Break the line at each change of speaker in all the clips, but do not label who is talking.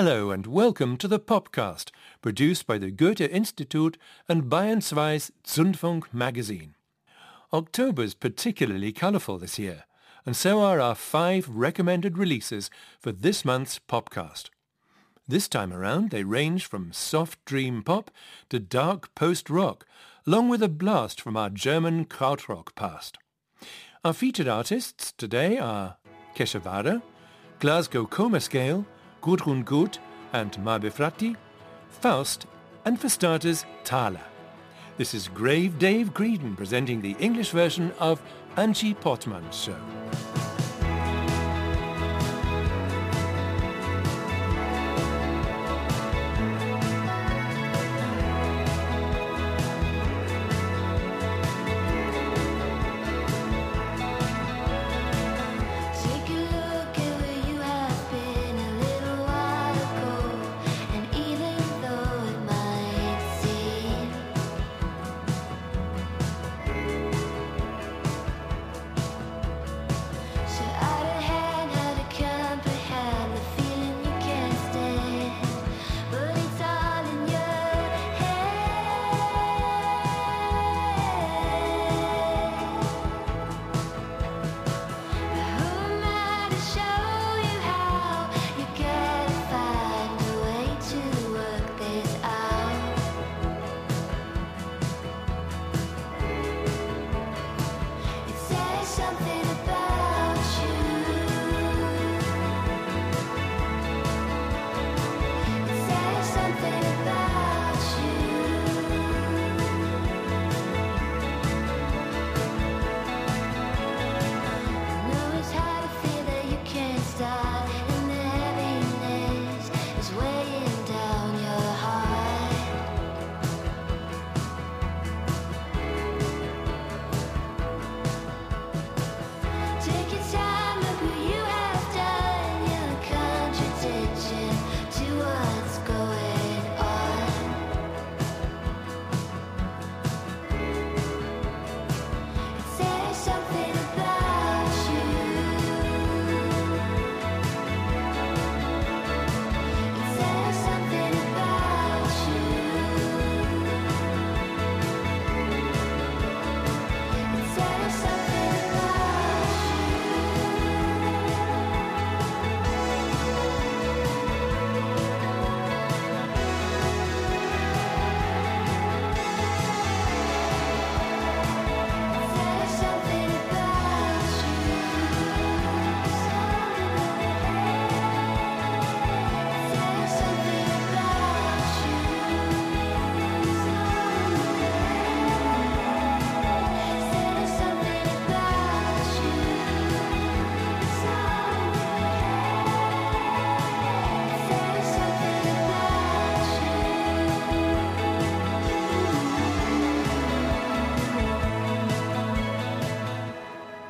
Hello and welcome to the Popcast, produced by the Goethe Institute and Bayern 2's Zündfunk magazine. October's particularly colourful this year, and so are our five recommended releases for this month's Popcast. This time around they range from soft dream pop to dark post-rock, along with a blast from our German krautrock past. Our featured artists today are Keshavara, Glasgow Coma Scale, Gudrun Gut and Mabe Fratti, Faust, and for starters, Thala. This is Grave Dave Greedon presenting the English version of Angie Portman's show.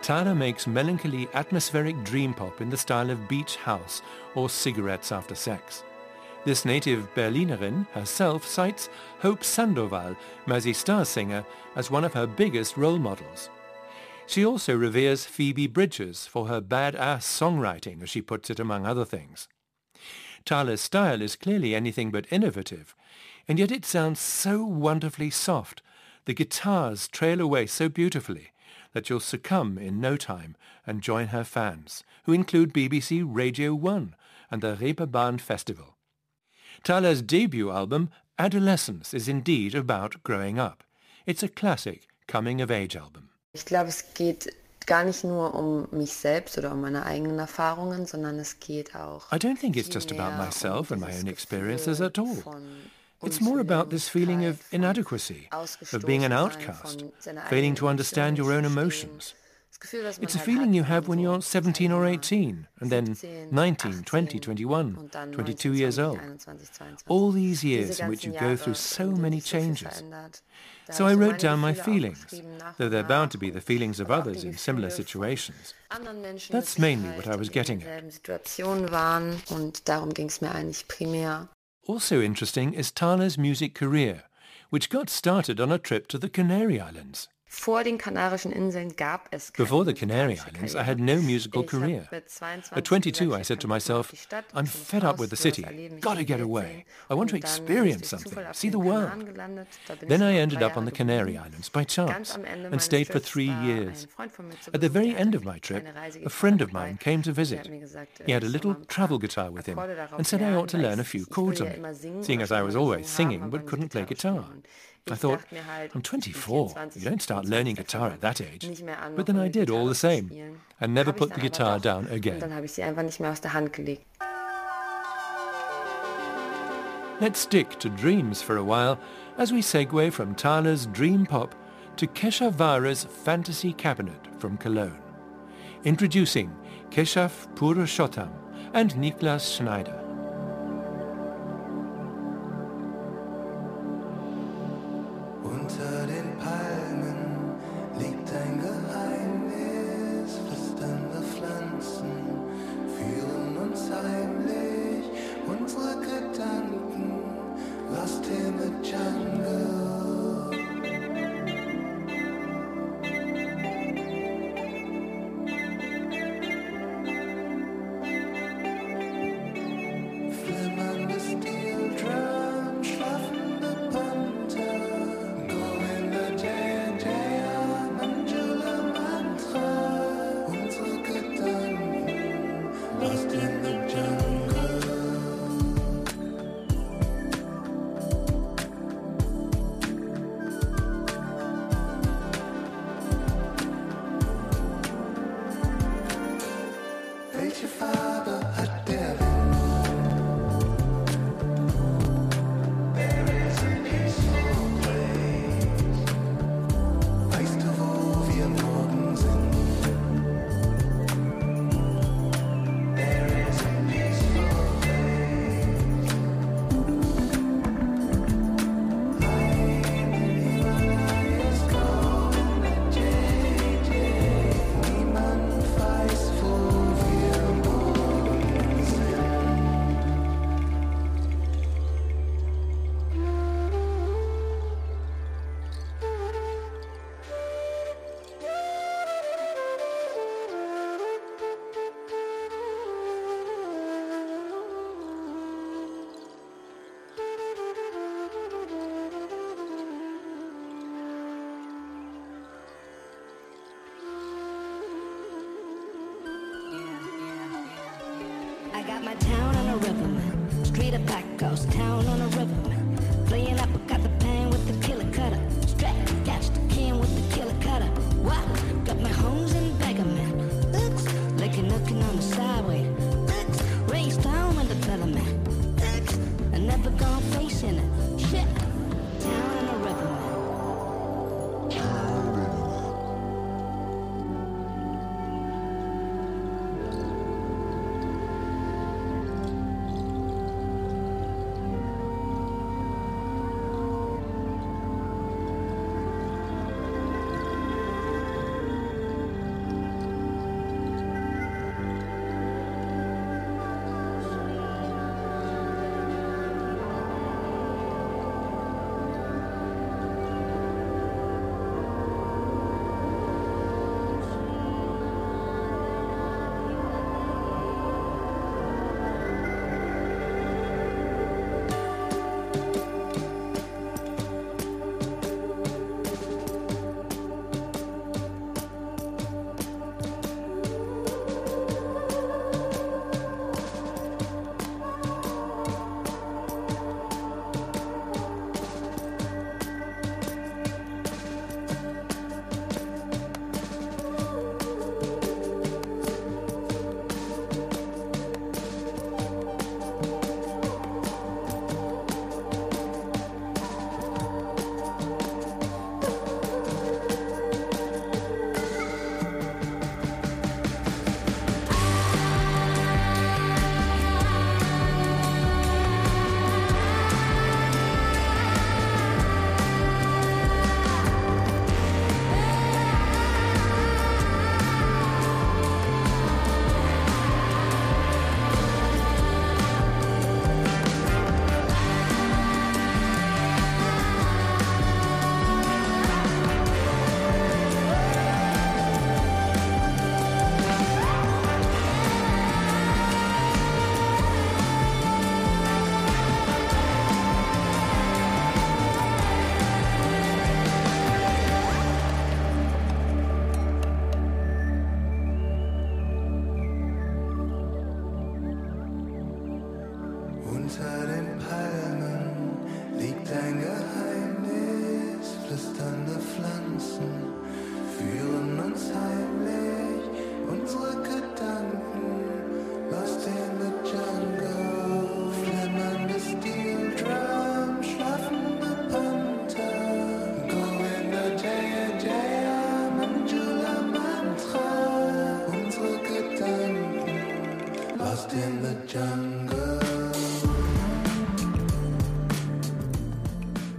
Thala makes melancholy atmospheric dream pop in the style of beach house or cigarettes after sex. This native Berlinerin herself cites Hope Sandoval, Mazzy Star singer, as one of her biggest role models. She also reveres Phoebe Bridgers for her badass songwriting, as she puts it among other things. Thala's style is clearly anything but innovative, and yet it sounds so wonderfully soft. The guitars trail away so beautifully, that you'll succumb in no time and join her fans, who include BBC Radio 1 and the Reeperbahn Festival. Thala's debut album, Adolescence, is indeed about growing up. It's a classic coming-of-age album.
Ich glaube, es geht gar nicht nur um mich selbst oder um meine eigenen Erfahrungen, sondern es geht auch
I don't think it's just about myself and my own experiences at all. It's more about this feeling of inadequacy, of being an outcast, failing to understand your own emotions. It's a feeling you have when you're 17 or 18, and then 19, 20, 21, 22 years old. All these years in which you go through so many changes. So I wrote down my feelings, though they're bound to be the feelings of others in similar situations. That's mainly what I was getting at. Also interesting is Thala's music career, which got started on a trip to the Canary Islands.
Vor den Kanarischen Inseln gab es
Before the Canary Islands, I had no musical career. At 22, I said to myself, I'm fed up with the city. Gotta get away. I want to experience something, see the world. Then I ended up on the Canary Islands by chance and stayed for three years. At the very end of my trip, a friend of mine came to visit. He had a little travel guitar with him and said I ought to learn a few chords on it, seeing as I was always singing but couldn't play guitar. I thought, I'm 24. You don't start learning guitar at that age. But then I did all the same and never put the guitar down again. Let's stick to dreams for a while as we segue from Thala's dream pop to Keshavara's fantasy cabinet from Cologne. Introducing Keshav Purushottam and Niklas Schneider.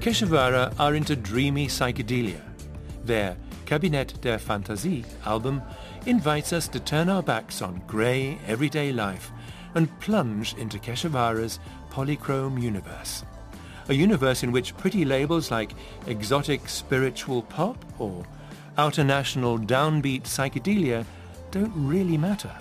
Keshavara are into dreamy psychedelia. Their Cabinet der Fantasie album invites us to turn our backs on grey, everyday life and plunge into Keshavara's polychrome universe. A universe in which pretty labels like exotic spiritual pop or outer national downbeat psychedelia don't really matter.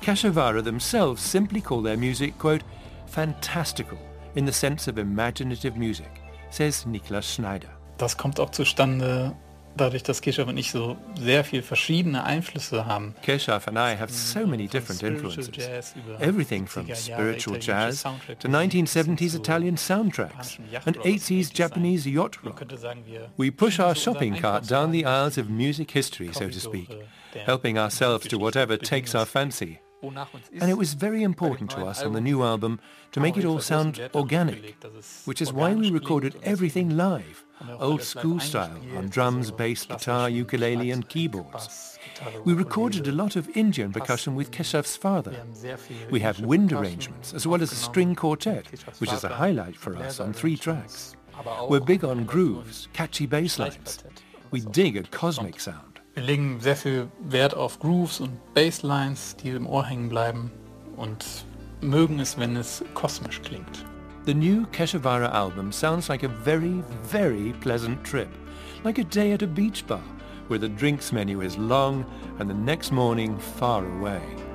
Keshavara themselves simply call their music, quote, fantastical in the sense of imaginative music says Niklas Schneider.
Das kommt auch zustande dadurch, dass Keshav und ich so sehr viele verschiedene Einflüsse haben.
Keshav and I have so many different influences. Everything from spiritual jazz to 1970s Italian soundtracks and 80s Japanese yacht rock. We push our shopping cart down the aisles of music history, so to speak, helping ourselves to whatever takes our fancy. And it was very important to us on the new album to make it all sound organic, which is why we recorded everything live, old school style, on drums, bass, guitar, ukulele and keyboards. We recorded a lot of Indian percussion with Keshav's father. We have wind arrangements as well as a string quartet, which is a highlight for us on three tracks. We're big on grooves, catchy bass lines. We dig a cosmic sound.
Wir legen sehr viel Wert auf Grooves und Basslines, die im Ohr hängen bleiben und mögen es, wenn es kosmisch klingt.
The new Keshavara album sounds like a very, very pleasant trip, like a day at a beach bar, where the drinks menu is long and the next morning far away.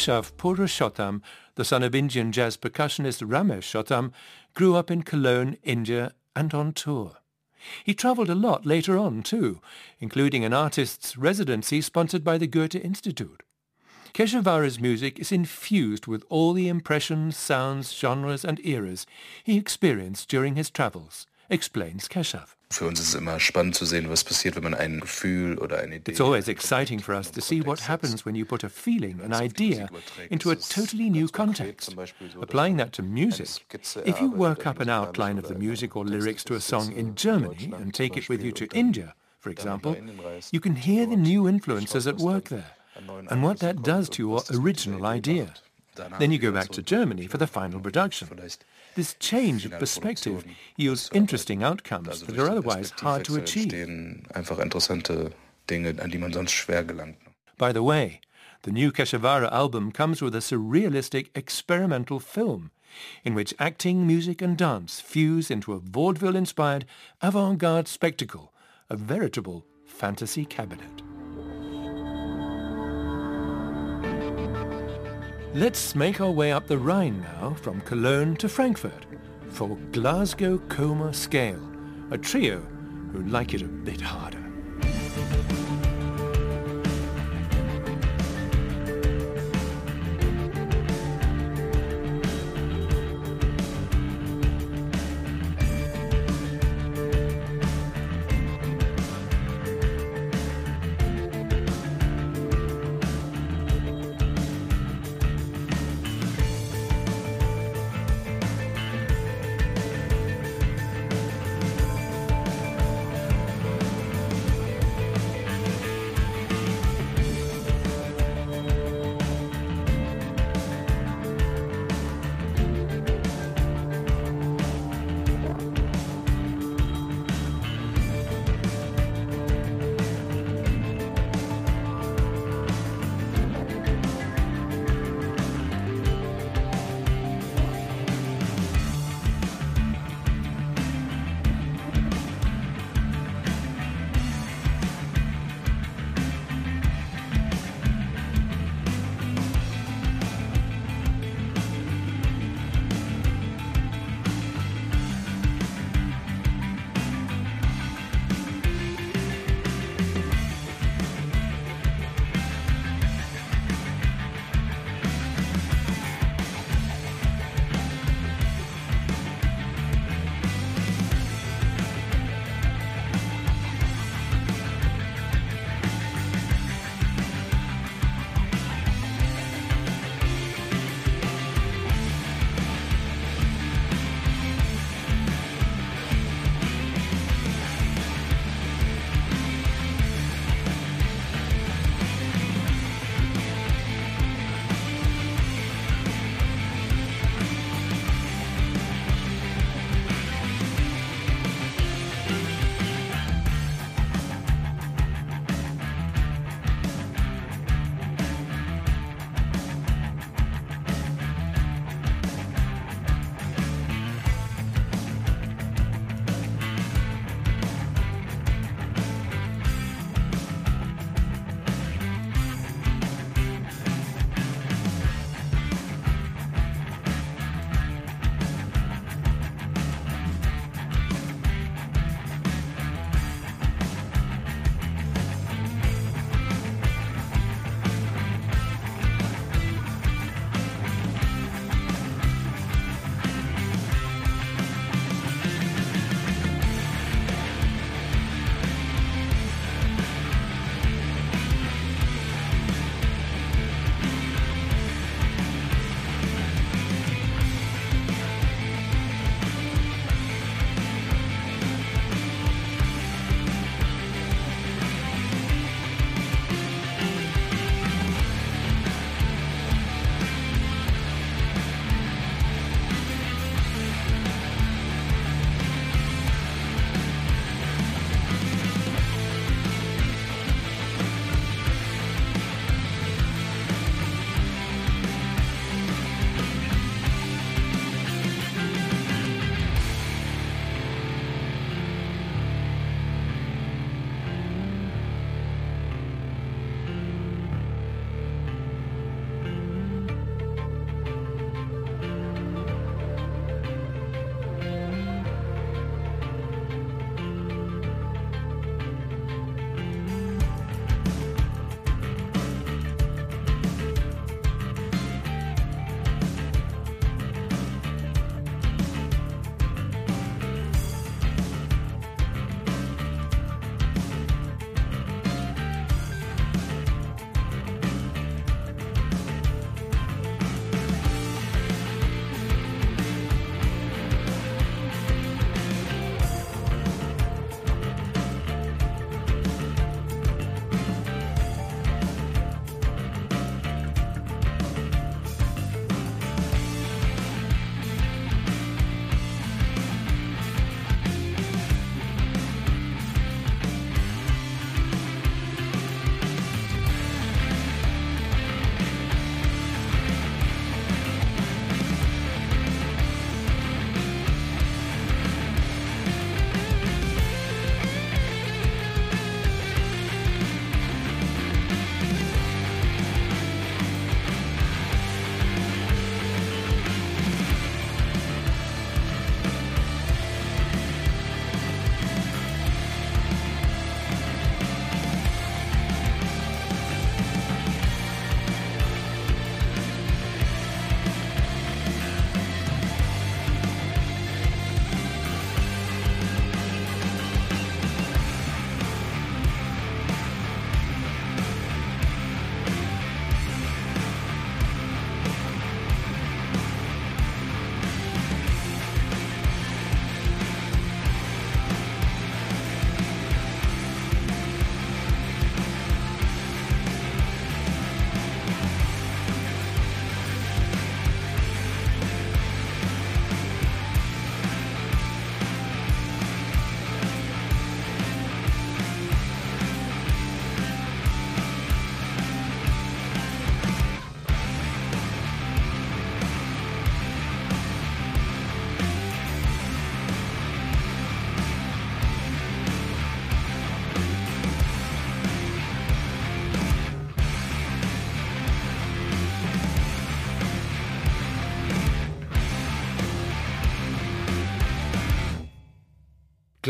Keshav Purushottam, the son of Indian jazz percussionist Ramesh Shotham, grew up in Cologne, India, and on tour. He travelled a lot later on, too, including an artist's residency sponsored by the Goethe Institute. Keshavara's music is infused with all the impressions, sounds, genres and eras he experienced during his travels, explains Keshav.
Für uns ist es immer spannend zu sehen, was passiert, wenn man ein Gefühl oder eine
Idee. It's always exciting for us to see what happens when you put a feeling, an idea, into a totally new context. Applying that to music, if you work up an outline of the music or lyrics to a song in Germany and take it with you to India, for example, you can hear the new influences at work there and what that does to your original idea. Then you go back to Germany for the final production. This change of perspective yields interesting outcomes that are otherwise hard to achieve. By the way, the new Keshavara album comes with a surrealistic experimental film in which acting, music and dance fuse into a vaudeville-inspired avant-garde spectacle, a veritable fantasy cabinet. Let's make our way up the Rhine now from Cologne to Frankfurt for Glasgow Coma Scale, a trio who like it a bit harder.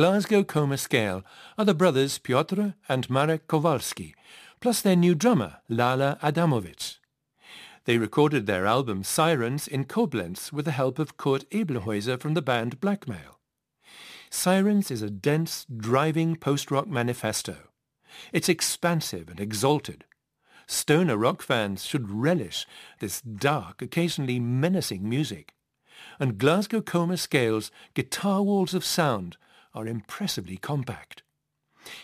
Glasgow Coma Scale are the brothers Piotr and Marek Kowalski, plus their new drummer, Lala Adamovich. They recorded their album Sirens in Koblenz with the help of Kurt Ebelhäuser from the band Blackmail. Sirens is a dense, driving post-rock manifesto. It's expansive and exalted. Stoner rock fans should relish this dark, occasionally menacing music. And Glasgow Coma Scale's guitar walls of sound are impressively compact.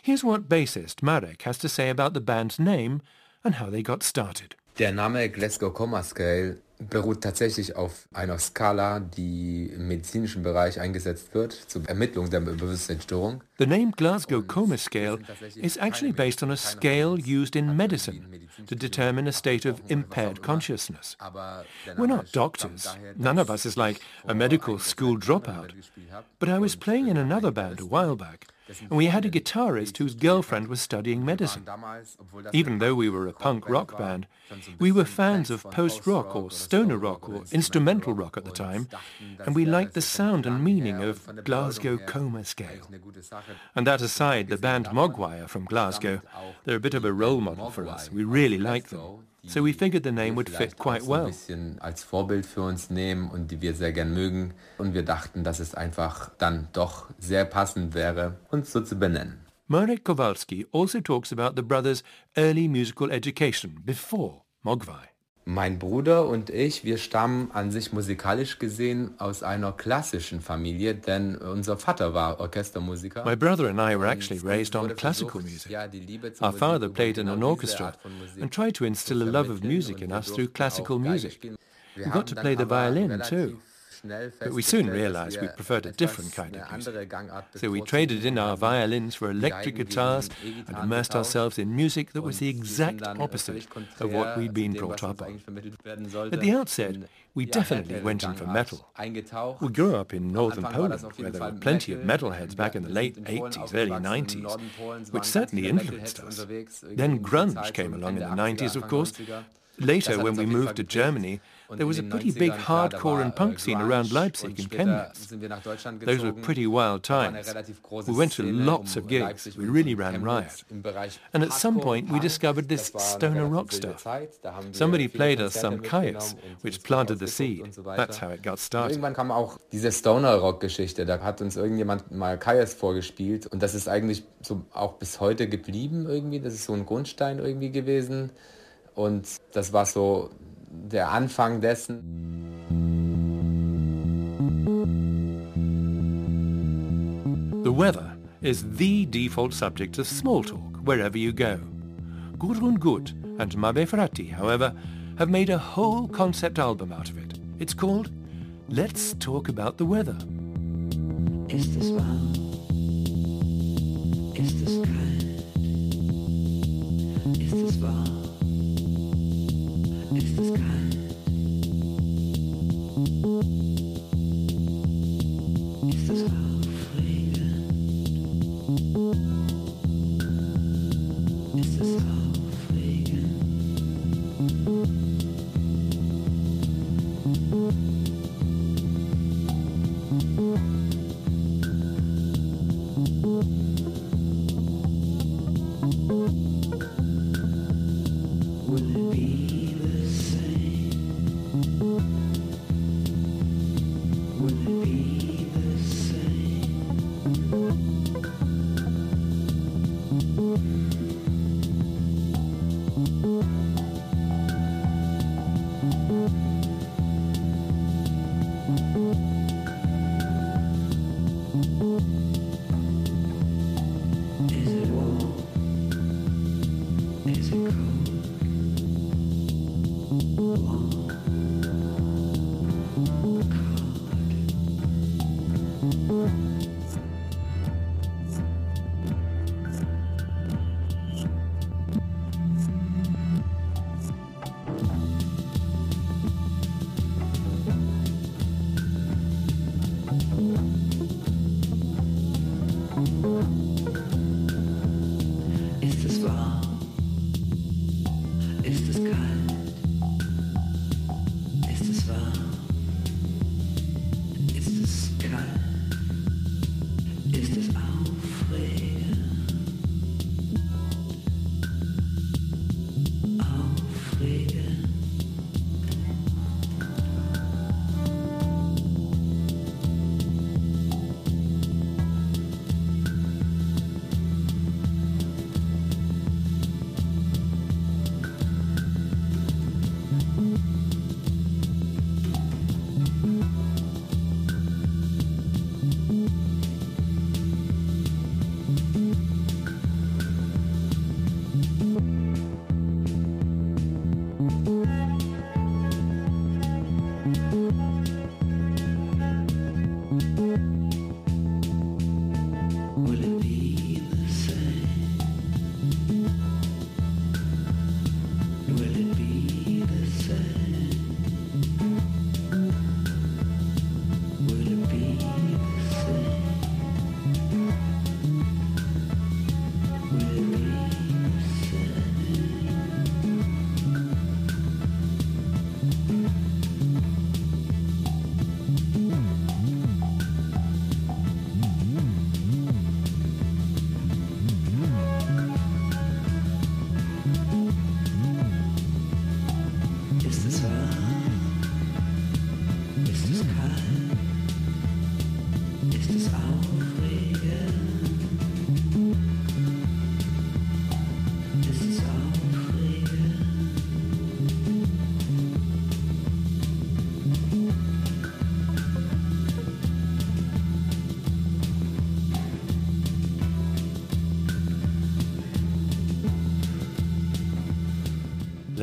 Here's what bassist Marek has to say about the band's name and how they got started.
Der Name Glasgow Coma Scale beruht tatsächlich auf einer Skala, die im medizinischen Bereich eingesetzt wird zur Ermittlung der Bewusstseinsstörung.
The name Glasgow Coma Scale is actually based on a scale used in medicine to determine a state of impaired consciousness. We're not doctors. None of us is like a medical school dropout. But I was playing in another band a while back and we had a guitarist whose girlfriend was studying medicine. Even though we were a punk rock band, we were fans of post-rock or stoner rock or instrumental rock at the time, and we liked the sound and meaning of Glasgow Coma Scale. And that aside, the band Mogwai from Glasgow, they're a bit of a role model for us. We really like them. So we figured the name would fit quite well.
als Vorbild für uns nehmen und die wir sehr gern mögen. Und wir dachten, dass es einfach dann doch sehr passend wäre, uns so zu benennen.
Marek Kowalski also talks about the brothers' early musical education before Mogwai.
Mein Bruder und ich, wir stammen an sich musikalisch gesehen aus einer klassischen Familie, denn unser Vater war Orchestermusiker.
My brother and I were actually raised on classical music. Our father played in an orchestra and tried to instill a love of music in us through classical music. We got to play the violin too. But we soon realized we preferred a different kind of music. So we traded in our violins for electric guitars and immersed ourselves in music that was the exact opposite of what we'd been brought up on. At the outset, we definitely went in for metal. We grew up in northern Poland, where there were plenty of metalheads back in the late 80s, early 90s, which certainly influenced us. Then grunge came along in the 90s, of course, Later, when we moved to Germany, there was a pretty big hardcore and punk scene around Leipzig and Chemnitz. Those were pretty wild times. We went to lots of gigs. We really ran riot. And at some point, we discovered this stoner rock stuff. Somebody played us some Kyuss, which planted the seed. That's how it got started.
Irgendwann kam auch diese Stoner-Rock-Geschichte. Da hat uns irgendjemand mal Kyuss vorgespielt. Und das ist eigentlich so auch bis heute geblieben irgendwie. Das ist so ein Grundstein irgendwie gewesen. Und das war so der Anfang dessen.
The weather is the default subject of small talk wherever you go. Gudrun Gut and Mabe Fratti, however, have made a whole concept album out of it. It's called Let's Talk About the Weather. Is this warm? Is this kalt? Is this warm? Is this kalt?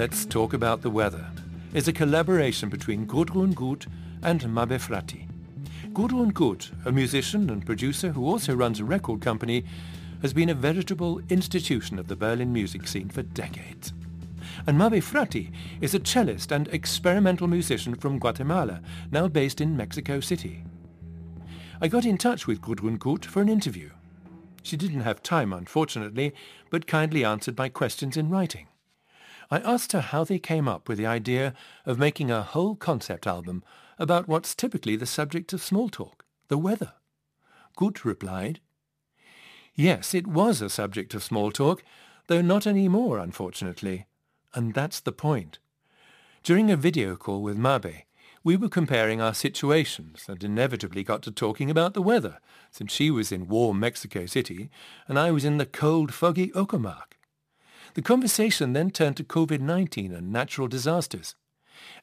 Let's Talk About the Weather is a collaboration between Gudrun Gut and Mabe Fratti. Gudrun Gut, a musician and producer who also runs a record company, has been a veritable institution of the Berlin music scene for decades. And Mabe Fratti is a cellist and experimental musician from Guatemala, now based in Mexico City. I got in touch with Gudrun Gut for an interview. She didn't have time, unfortunately, but kindly answered my questions in writing. I asked her how they came up with the idea of making a whole concept album about what's typically the subject of small talk, the weather. Gut replied, Yes, it was a subject of small talk, though not any more, unfortunately. And that's the point. During a video call with Mabe, we were comparing our situations and inevitably got to talking about the weather, since she was in warm Mexico City and I was in the cold, foggy Uckermark. The conversation then turned to COVID-19 and natural disasters.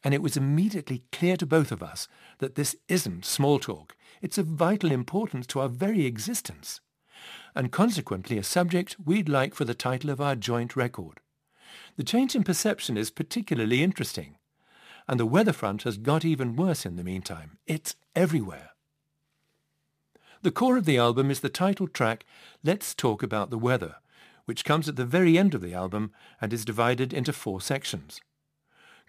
And it was immediately clear to both of us that this isn't small talk. It's of vital importance to our very existence. And consequently a subject we'd like for the title of our joint record. The change in perception is particularly interesting. And the weather front has got even worse in the meantime. It's everywhere. The core of the album is the title track, Let's Talk About the Weather, which comes at the very end of the album and is divided into four sections.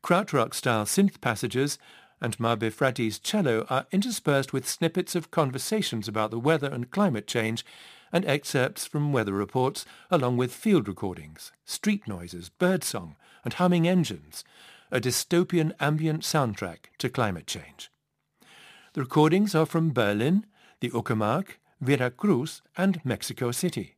Krautrock-style synth passages and Mabe Fratti's cello are interspersed with snippets of conversations about the weather and climate change and excerpts from weather reports along with field recordings, street noises, birdsong and humming engines, a dystopian ambient soundtrack to climate change. The recordings are from Berlin, the Uckermark, Veracruz and Mexico City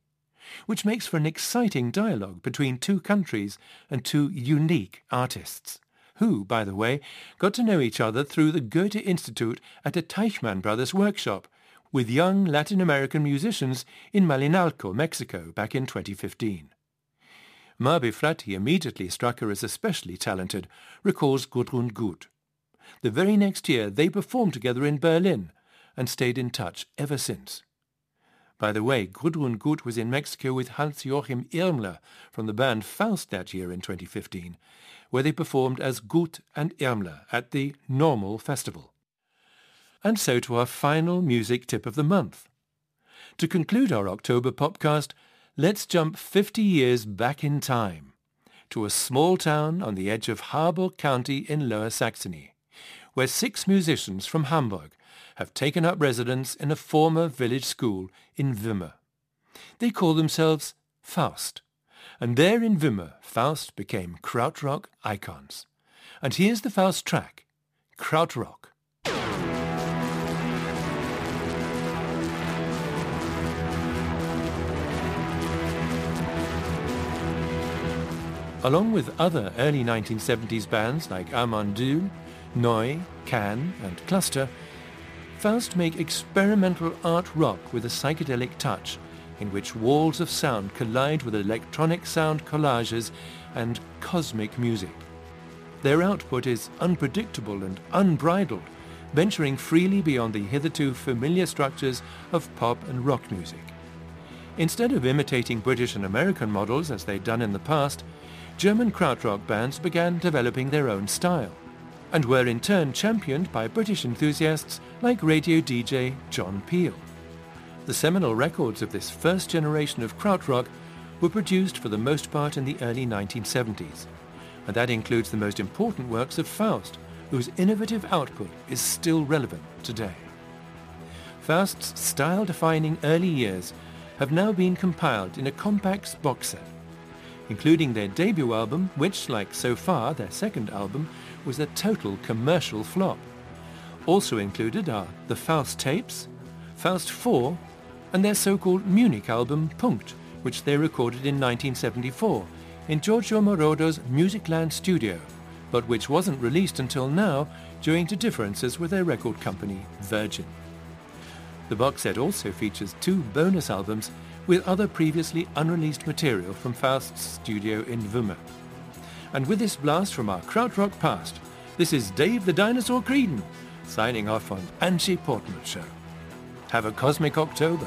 which makes for an exciting dialogue between two countries and two unique artists, who, by the way, got to know each other through the Goethe Institute at a Teichmann Brothers workshop with young Latin American musicians in Malinalco, Mexico, back in 2015. Mabe Fratti immediately struck her as especially talented, recalls Gudrun Gut. The very next year they performed together in Berlin and stayed in touch ever since. By the way, Gudrun Gut was in Mexico with Hans-Joachim Irmler from the band Faust that year in 2015, where they performed as Gut and Irmler at the Normal Festival. And so to our final music tip of the month. To conclude our October popcast, let's jump 50 years back in time to a small town on the edge of Harburg County in Lower Saxony, where six musicians from Hamburg have taken up residence in a former village school in Wümme. They call themselves Faust, and there in Wümme, Faust became krautrock icons. And here's the Faust track, Krautrock. Along with other early 1970s bands like Amon Düül, Neu, Can and Cluster, Faust make experimental art rock with a psychedelic touch, in which walls of sound collide with electronic sound collages and cosmic music. Their output is unpredictable and unbridled, venturing freely beyond the hitherto familiar structures of pop and rock music. Instead of imitating British and American models as they'd done in the past, German krautrock bands began developing their own style and were in turn championed by British enthusiasts like radio DJ John Peel. The seminal records of this first generation of krautrock were produced for the most part in the early 1970s, and that includes the most important works of Faust, whose innovative output is still relevant today. Faust's style-defining early years have now been compiled in a compact box set, including their debut album, which, like So Far, their second album, was a total commercial flop. Also included are the Faust tapes, Faust 4, and their so-called Munich album Punkt, which they recorded in 1974 in Giorgio Moroder's Musicland studio, but which wasn't released until now due to differences with their record company Virgin. The box set also features two bonus albums with other previously unreleased material from Faust's studio in Wümme. And with this blast from our krautrock past, this is Dave the Dinosaur Creedon, signing off on Angie Portman Show. Have a cosmic October.